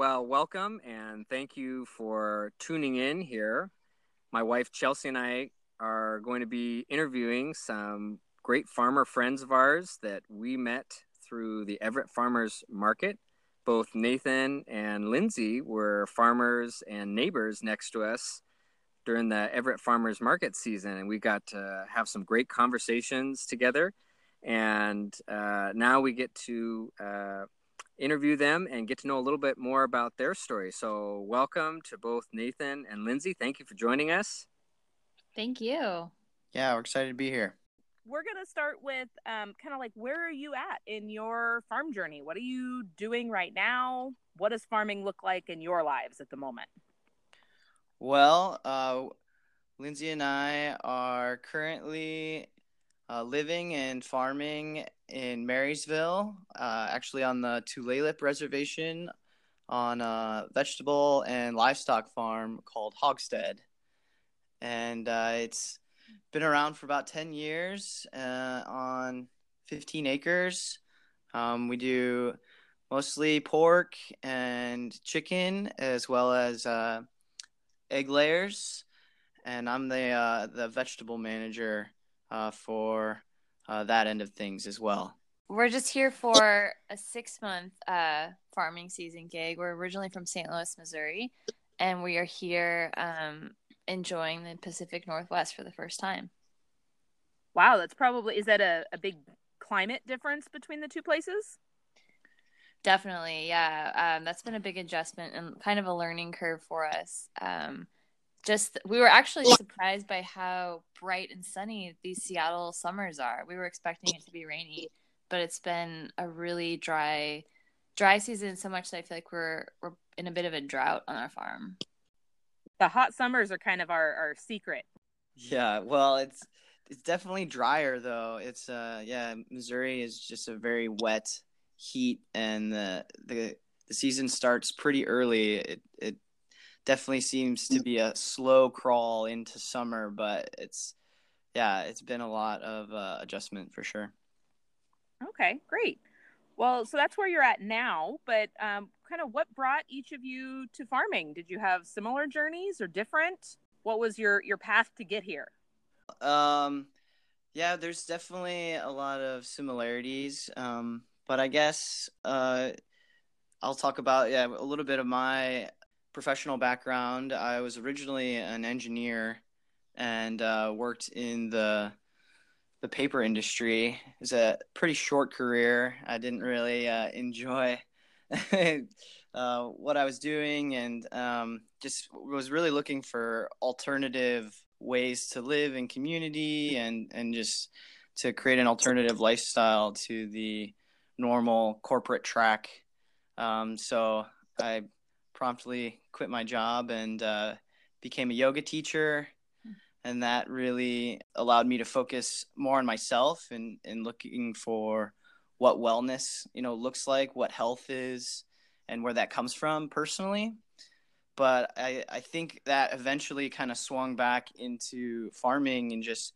Well, welcome and thank you for tuning in here. My wife Chelsea and I are going to be interviewing some great farmer friends of ours that we met through the Everett Farmers Market. Both Nathan and Lindsay were farmers and neighbors next to us during the Everett Farmers Market season, and we got to have some great conversations together. And uh, now we get to uh, interview them and get to know a little bit more about their story. So, welcome to both Nathan and Lindsay. Thank you for joining us. Thank you. Yeah, we're excited to be here. We're going to start with um, kind of like where are you at in your farm journey? What are you doing right now? What does farming look like in your lives at the moment? Well, uh, Lindsay and I are currently uh, living and farming in Marysville, uh, actually on the Tulalip Reservation on a vegetable and livestock farm called Hogstead. And uh, it's been around for about 10 years uh, on 15 acres. Um, we do mostly pork and chicken, as well as uh, egg layers. And I'm the, uh, the vegetable manager uh, for uh, that end of things as well. We're just here for a six month uh, farming season gig. We're originally from St. Louis, Missouri, and we are here um, enjoying the Pacific Northwest for the first time. Wow, that's probably is that a, a big climate difference between the two places? Definitely, yeah. Um, that's been a big adjustment and kind of a learning curve for us. Um, just we were actually surprised by how bright and sunny these Seattle summers are. We were expecting it to be rainy, but it's been a really dry dry season so much that I feel like we're we're in a bit of a drought on our farm. The hot summers are kind of our, our secret. Yeah, well, it's it's definitely drier though. It's uh yeah, Missouri is just a very wet heat and the the the season starts pretty early. It it definitely seems to be a slow crawl into summer, but it's yeah, it's been a lot of uh, adjustment for sure. Okay, great. Well, so that's where you're at now, but um, kind of what brought each of you to farming? Did you have similar journeys or different? What was your your path to get here? Um, yeah, there's definitely a lot of similarities, um, but I guess uh, I'll talk about yeah a little bit of my professional background. I was originally an engineer and uh, worked in the the paper industry. It was a pretty short career. I didn't really uh, enjoy uh, what I was doing, and um, just was really looking for alternative ways to live in community and and just to create an alternative lifestyle to the normal corporate track. Um, so I promptly quit my job and uh, became a yoga teacher. And that really allowed me to focus more on myself and, and looking for what wellness, you know, looks like, what health is, and where that comes from personally. But I, I think that eventually kind of swung back into farming and just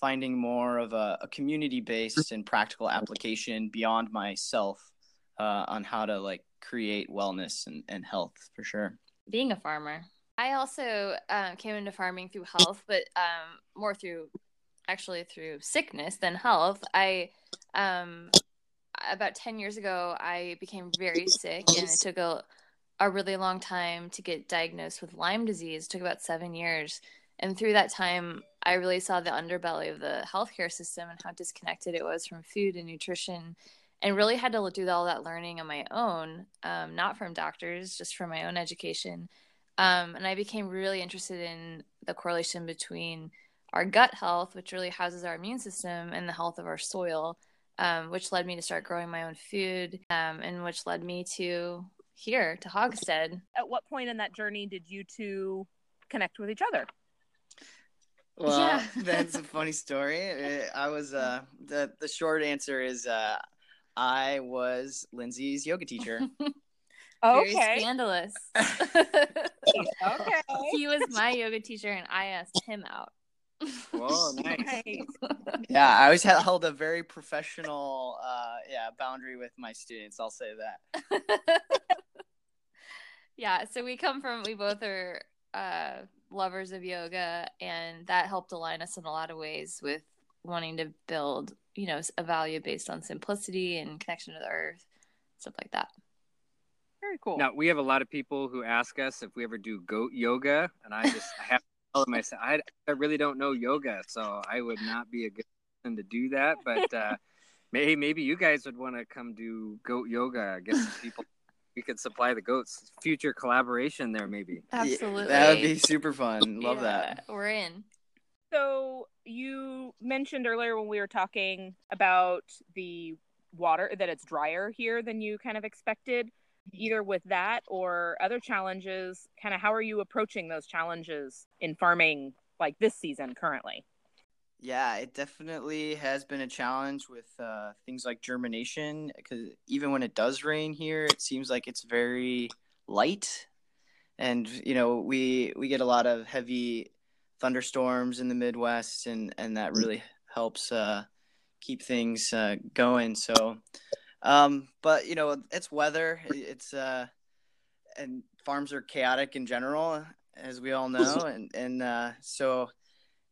finding more of a, a community based and practical application beyond myself uh, on how to like create wellness and, and health for sure. Being a farmer. I also um, came into farming through health, but um, more through actually through sickness than health. I um, about 10 years ago, I became very sick and it took a, a really long time to get diagnosed with Lyme disease. It took about seven years. And through that time, I really saw the underbelly of the healthcare system and how disconnected it was from food and nutrition and really had to do all that learning on my own, um, not from doctors, just from my own education. Um, and I became really interested in the correlation between our gut health, which really houses our immune system, and the health of our soil, um, which led me to start growing my own food, um, and which led me to here to Hogstead. At what point in that journey did you two connect with each other? Well, yeah. that's a funny story. I was uh, the the short answer is uh, I was Lindsay's yoga teacher. okay. Very scandalous. okay. He was my yoga teacher, and I asked him out. Whoa, nice. yeah, I always held a very professional, uh, yeah, boundary with my students. I'll say that. yeah, so we come from we both are uh lovers of yoga and that helped align us in a lot of ways with wanting to build, you know, a value based on simplicity and connection to the earth, stuff like that. Very cool. Now we have a lot of people who ask us if we ever do goat yoga, and I just I have to tell them I said I, I really don't know yoga, so I would not be a good person to do that. But uh, maybe maybe you guys would want to come do goat yoga. I guess people. we could supply the goats. Future collaboration there, maybe. Absolutely. that would be super fun. Love that. We're in. So you mentioned earlier when we were talking about the water that it's drier here than you kind of expected. Either with that or other challenges kind of how are you approaching those challenges in farming like this season currently? Yeah, it definitely has been a challenge with uh, things like germination because even when it does rain here, it seems like it's very light, and you know we we get a lot of heavy thunderstorms in the Midwest, and and that really helps uh, keep things uh, going. So, um, but you know it's weather. It's uh, and farms are chaotic in general, as we all know, and and uh, so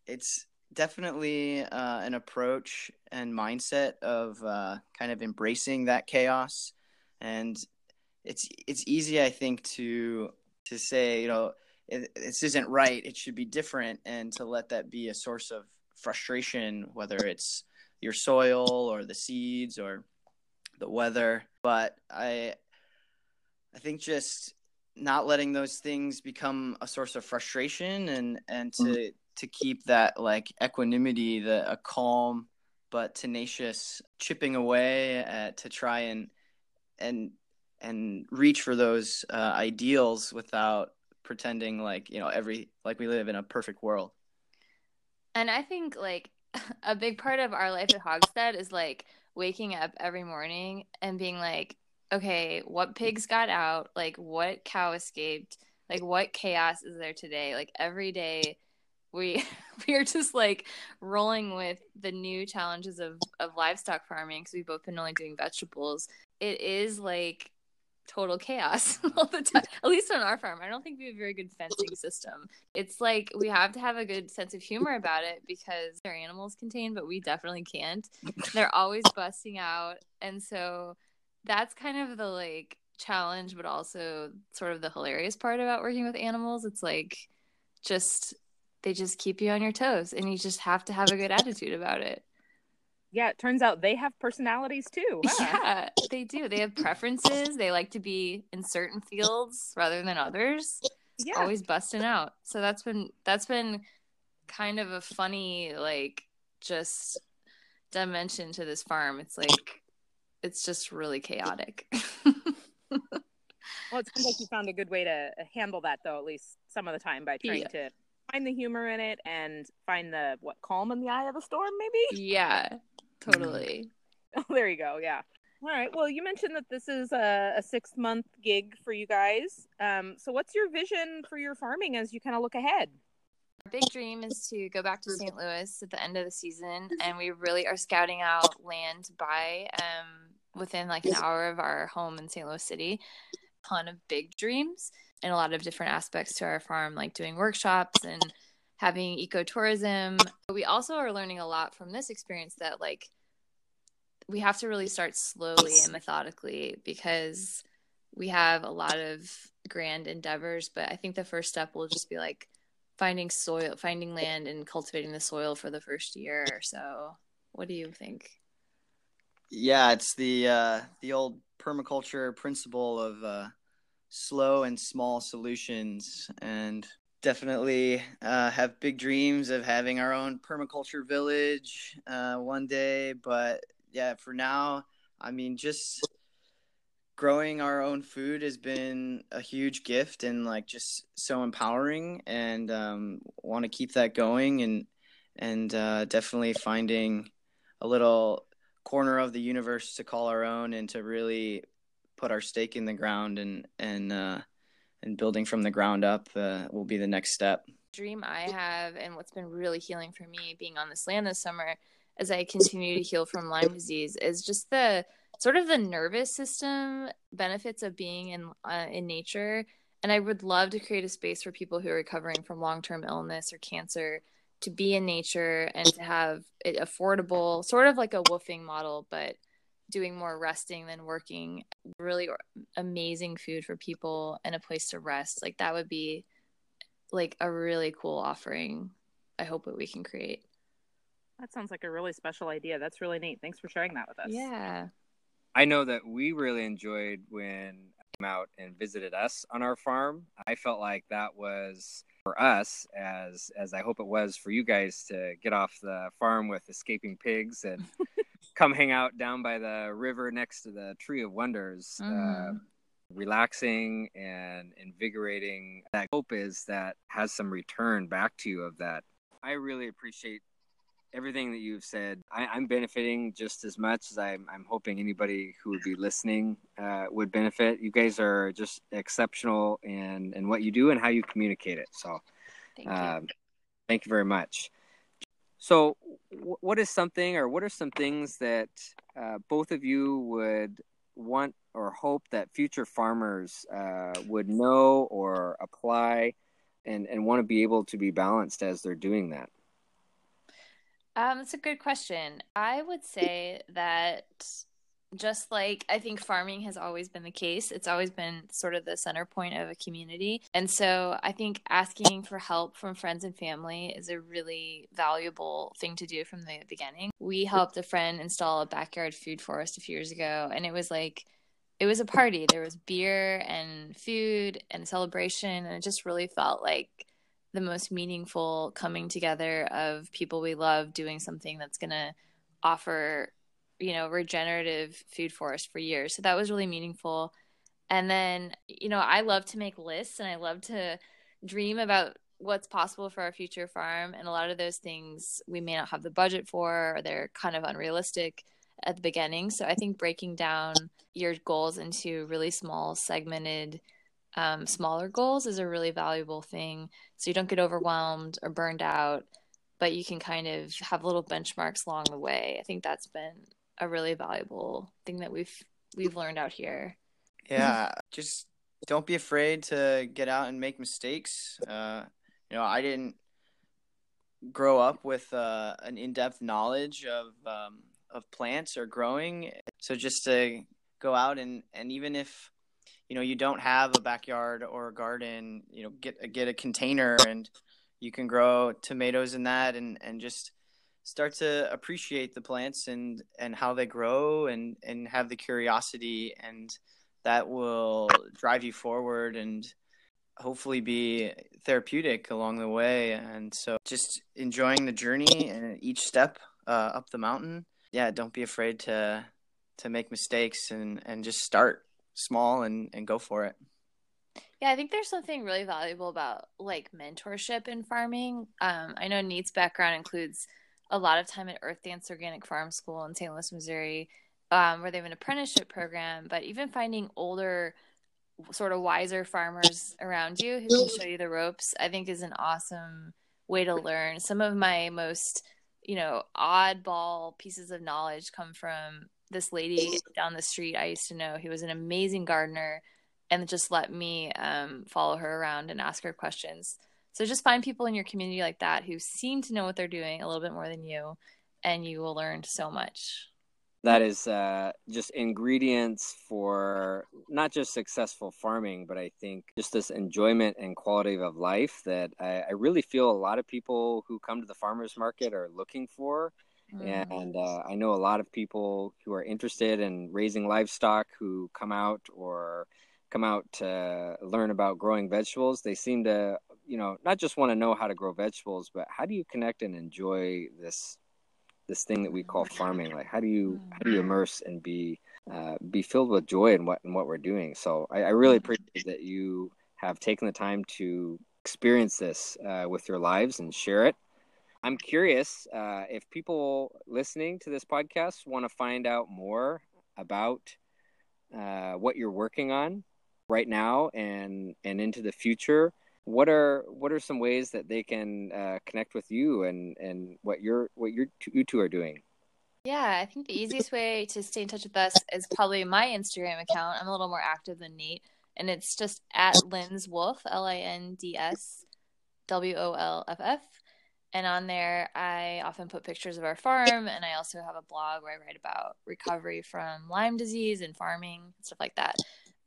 it's definitely uh, an approach and mindset of uh, kind of embracing that chaos and it's it's easy i think to to say you know it, this isn't right. It should be different. And to let that be a source of frustration whether it's your soil or the seeds or the weather. But i i think just not letting those things become a source of frustration and and to to keep that like equanimity, the a calm but tenacious chipping away at, to try and and and reach for those uh, ideals without pretending like you know every like we live in a perfect world. And I think like a big part of our life at Hogstead is like waking up every morning and being like, okay, what pigs got out? Like what cow escaped? Like what chaos is there today? Like every day we we are just like rolling with the new challenges of of livestock farming because we've both been only doing vegetables. It is like total chaos all the time. At least on our farm, I don't think we have a very good fencing system. It's like we have to have a good sense of humor about it because our animals contain, but we definitely can't. They're always busting out, and so that's kind of the like challenge, but also sort of the hilarious part about working with animals. It's like just they just keep you on your toes and you just have to have a good attitude about it. Yeah, it turns out they have personalities too. Huh? Yeah, they do. They have preferences. They like to be in certain fields rather than others. Yeah. Always busting out. So that's been that's been kind of a funny like just dimension to this farm. It's like it's just really chaotic. well, it seems like you found a good way to uh, handle that though, at least some of the time by trying Yeah. to find the humor in it and find the what calm in the eye of the storm maybe yeah, totally. oh there you go yeah all right well you mentioned that this is a, a six month gig for you guys um, so what's your vision for your farming as you kind of look ahead Our big dream is to go back to St. Louis at the end of the season, and we really are scouting out land to buy um, within like an hour of our home in St. Louis City. Ton of big dreams and a lot of different aspects to our farm, like doing workshops and having ecotourism. But we also are learning a lot from this experience that like we have to really start slowly and methodically because we have a lot of grand endeavors. But I think the first step will just be like finding soil, finding land, and cultivating the soil for the first year or so. What do you think? Yeah, it's the uh, the old permaculture principle of uh, slow and small solutions, and definitely uh, have big dreams of having our own permaculture village uh, one day. But yeah, for now, I mean, just growing our own food has been a huge gift and like just so empowering, and um, want to keep that going and and uh, definitely finding a little corner of the universe to call our own and to really put our stake in the ground and and uh, and building from the ground up uh, will be the next step. Dream I have, and what's been really healing for me being on this land this summer as I continue to heal from Lyme disease is just the sort of the nervous system benefits of being in uh, in nature And I would love to create a space for people who are recovering from long term illness or cancer to be in nature and to have it affordable, sort of like a WWOOFing model, but doing more resting than working. Really amazing food for people and a place to rest. Like that would be like a really cool offering. I hope that we can create. That sounds like a really special idea. That's really neat. Thanks for sharing that with us. Yeah. I know that we really enjoyed when I came out and visited us on our farm. I felt like that was for us as as I hope it was for you guys to get off the farm with escaping pigs and come hang out down by the river next to the Tree of Wonders. Mm. Uh, mm-hmm. relaxing and invigorating. That hope is that has some return back to you of that. I really appreciate everything that you've said. I, am benefiting just as much as I'm, I'm hoping anybody who would be listening uh, would benefit. You guys are just exceptional in, in what you do and how you communicate it. So, thank you, um, thank you very much. So, w- what is something, or what are some things that uh, both of you would want or hope that future farmers uh, would know or apply and, and want to be able to be balanced as they're doing that? Um, that's a good question. I would say that just like I think farming has always been the case, it's always been sort of the center point of a community. And so I think asking for help from friends and family is a really valuable thing to do from the beginning. We helped a friend install a backyard food forest a few years ago, and it was like, it was a party. There was beer and food and celebration, and it just really felt like the most meaningful coming together of people we love doing something that's going to offer you know regenerative food forest for years so that was really meaningful and then you know i love to make lists and i love to dream about what's possible for our future farm and a lot of those things we may not have the budget for or they're kind of unrealistic at the beginning so i think breaking down your goals into really small segmented um, smaller goals is a really valuable thing. So you don't get overwhelmed or burned out, but you can kind of have little benchmarks along the way. I think that's been a really valuable thing that we've we've learned out here. Yeah, just don't be afraid to get out and make mistakes. Uh, you know, I didn't grow up with uh, an in-depth knowledge of um, of plants or growing, so just to go out and and even if you know you don't have a backyard or a garden you know get get a container and you can grow tomatoes in that and and just start to appreciate the plants and and how they grow and and have the curiosity and that will drive you forward and hopefully be therapeutic along the way. And so just enjoying the journey and each step uh, up the mountain. Yeah don't be afraid to to make mistakes and and just start small and and go for it. Yeah i think there's something really valuable about like mentorship in farming. Um, i know Nate's background includes a lot of time at earth dance organic farm school in st louis missouri um, where they have an apprenticeship program but even finding older sort of wiser farmers around you who can show you the ropes i think is an awesome way to learn some of my most you know oddball pieces of knowledge come from this lady down the street I used to know who was an amazing gardener and just let me um, follow her around and ask her questions. So just find people in your community like that who seem to know what they're doing a little bit more than you, and you will learn so much. That is uh, just ingredients for not just successful farming, but I think just this enjoyment and quality of life that I, I really feel a lot of people who come to the farmers market are looking for Mm. And uh, I know a lot of people who are interested in raising livestock who come out or come out to learn about growing vegetables. They seem to, you know, not just want to know how to grow vegetables, but how do you connect and enjoy this this thing that we call farming? Like, how do you how do you mm. immerse and be uh, be filled with joy in what in what we're doing? So I, I really mm. appreciate that you have taken the time to experience this uh, with your lives and share it. I'm curious uh, if people listening to this podcast want to find out more about uh, what you're working on right now and and into the future. What are what are some ways that they can uh, connect with you and and what you're what you're, you two are doing? Yeah, I think the easiest way to stay in touch with us is probably my Instagram account. I'm a little more active than Nate. and it's just at Linds Wolff L I N D S W O L F F. And on there, I often put pictures of our farm, and I also have a blog where I write about recovery from Lyme disease and farming, stuff like that.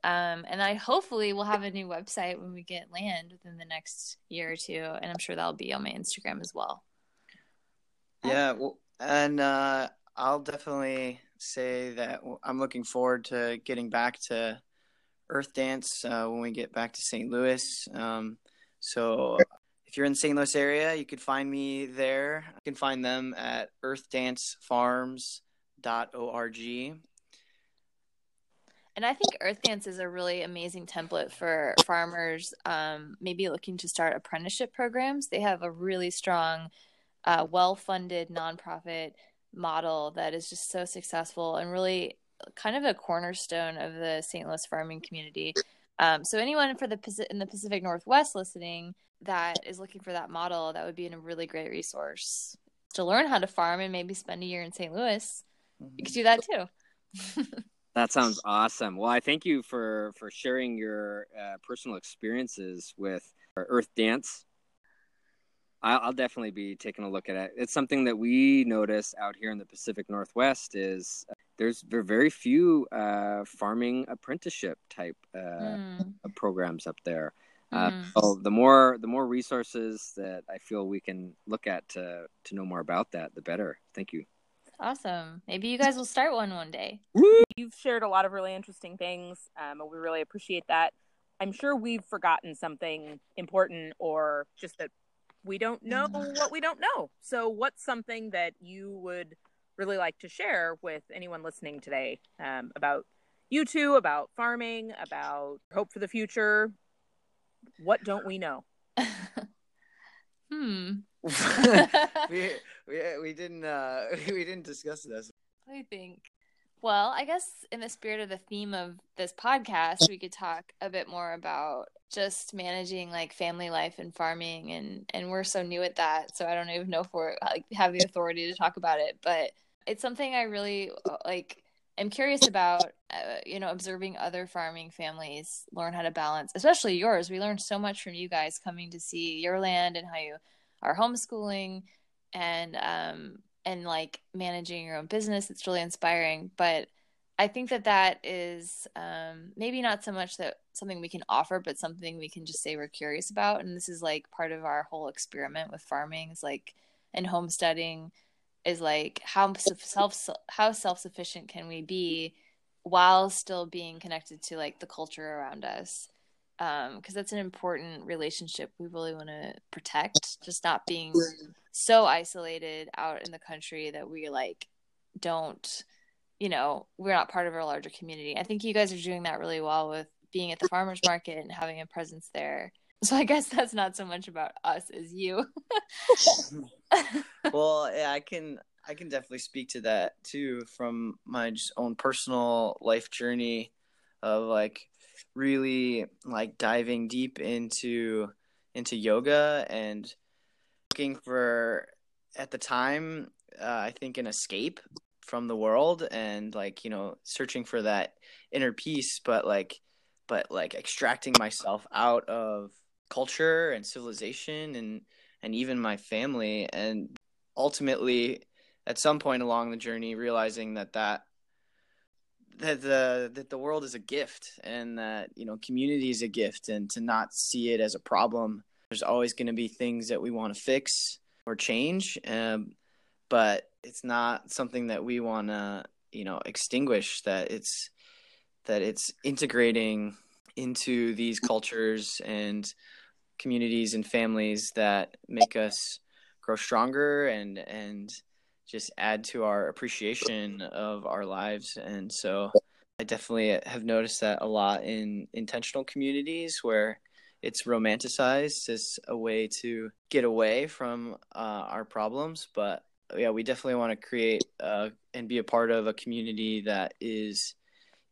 Um, and I hopefully will have a new website when we get land within the next year or two, and I'm sure that'll be on my Instagram as well. Yeah, well, and uh, I'll definitely say that I'm looking forward to getting back to Earth Dance uh, when we get back to St. Louis. Um, so if you're in the St. Louis area, you could find me there. You can find them at earthdancefarms.org. And I think Earth Dance is a really amazing template for farmers um, maybe looking to start apprenticeship programs. They have a really strong, uh, well funded nonprofit model that is just so successful and really kind of a cornerstone of the St. Louis farming community. Um, so anyone for the in the Pacific Northwest listening that is looking for that model, that would be a really great resource to learn how to farm and maybe spend a year in St. Louis. Mm-hmm. You could do that too. That sounds awesome. Well, I thank you for for sharing your uh, personal experiences with Earth Dance. I'll, I'll, definitely be taking a look at it. It's something that we notice out here in the Pacific Northwest is uh, there's very few uh, farming apprenticeship type mm. programs up there. Mm. so the more the more resources that I feel we can look at to to know more about that, the better. Thank you. Awesome. Maybe you guys will start one one day. You've shared a lot of really interesting things, um, and we really appreciate that. I'm sure we've forgotten something important or just that we don't know mm. what we don't know. So, what's something that you would really like to share with anyone listening today um, about you two, about farming, about hope for the future? What don't we know? hmm. we, we we didn't uh we didn't discuss this. I think. Well, I guess in the spirit of the theme of this podcast, we could talk a bit more about just managing like family life and farming and and we're so new at that, so I don't even know if we're like have the authority to talk about it, but it's something I really uh, like am curious about uh, you know observing other farming families learn how to balance especially yours we learned so much from you guys coming to see your land and how you are homeschooling and um and like managing your own business it's really inspiring but i think that that is um maybe not so much that something we can offer but something we can just say we're curious about and this is like part of our whole experiment with farming is like and homesteading is like how self how self-sufficient can we be while still being connected to like the culture around us because um, that's an important relationship we really want to protect. Just not being so isolated out in the country that we like don't, you know, we're not part of our larger community. I think you guys are doing that really well with being at the farmers market and having a presence there. So I guess that's not so much about us as you. well, yeah, I can I can definitely speak to that too from my just own personal life journey of like really like diving deep into into yoga and looking for at the time uh, i think an escape from the world and like you know searching for that inner peace but like but like extracting myself out of culture and civilization and and even my family. And ultimately at some point along the journey realizing that that that the that the world is a gift and that you know community is a gift and to not see it as a problem. There's always going to be things that we want to fix or change um, but it's not something that we want to you know extinguish that it's that it's integrating into these cultures and communities and families that make us grow stronger and and just add to our appreciation of our lives. And so I definitely have noticed that a lot in intentional communities where it's romanticized as a way to get away from uh, our problems. But yeah, we definitely want to create uh, and be a part of a community that is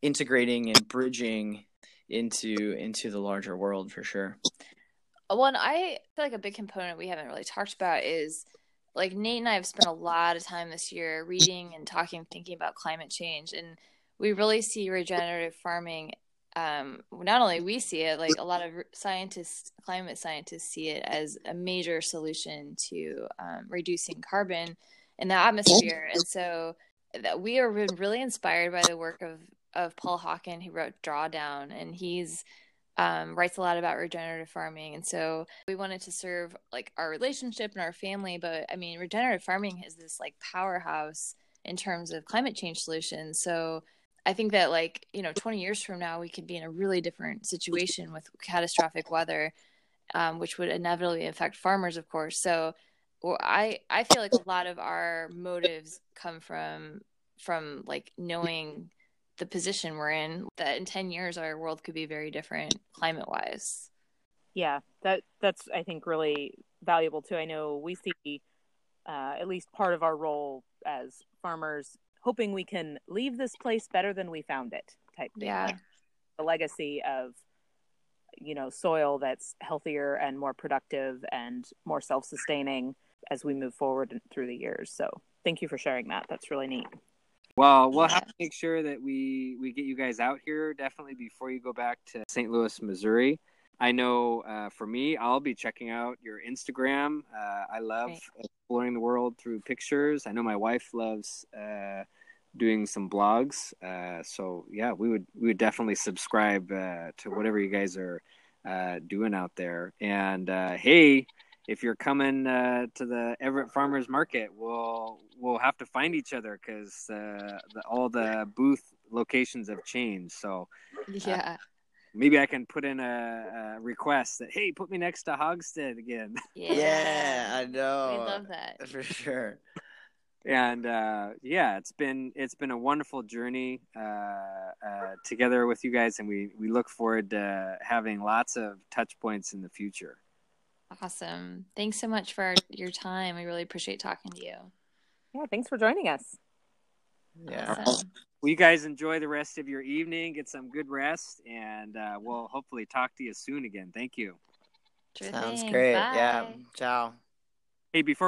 integrating and bridging into into the larger world for sure. One, I feel like a big component we haven't really talked about is like Nate and I have spent a lot of time this year reading and talking, thinking about climate change, and we really see regenerative farming um, not only we see it, like a lot of scientists, climate scientists see it as a major solution to um, reducing carbon in the atmosphere. And so that we are really inspired by the work of, of Paul Hawken, who wrote Drawdown, and he's um, writes a lot about regenerative farming. And so we wanted to serve like our relationship and our family. But I mean, regenerative farming is this like powerhouse in terms of climate change solutions. So I think that like, you know, 20 years from now, we could be in a really different situation with catastrophic weather, um, which would inevitably affect farmers, of course. So well, I, I feel like a lot of our motives come from, from like knowing the position we're in that in 10 years, our world could be very different climate wise. Yeah, that that's, I think really valuable too. I know we see uh, at least part of our role as farmers hoping we can leave this place better than we found it type thing. Yeah. The legacy of you know soil that's healthier and more productive and more self-sustaining as we move forward through the years. So, thank you for sharing that. That's really neat. Well, we'll have to make sure that we we get you guys out here definitely before you go back to St. Louis, Missouri. I know uh, for me, I'll be checking out your Instagram. Uh, I love right. exploring the world through pictures. I know my wife loves uh, doing some blogs. Uh, so yeah, we would we would definitely subscribe uh, to whatever you guys are uh, doing out there. And hey, if you're coming to the Everett Farmers Market, we'll we'll have to find each other because all the booth locations have changed. So yeah maybe I can put in a, a, request that hey, put me next to Hogstead again. Yeah, yeah I know. We love that for sure. And uh, yeah, it's been it's been a wonderful journey uh, uh, together with you guys, and we we look forward to having lots of touch points in the future. Awesome! Thanks so much for your time. We really appreciate talking to you. Yeah, thanks for joining us. Yeah. Awesome. Well, you guys enjoy the rest of your evening, get some good rest, and uh, we'll hopefully talk to you soon again. Thank you. Sure Sounds thing. great. Bye. Yeah. Ciao. Hey, before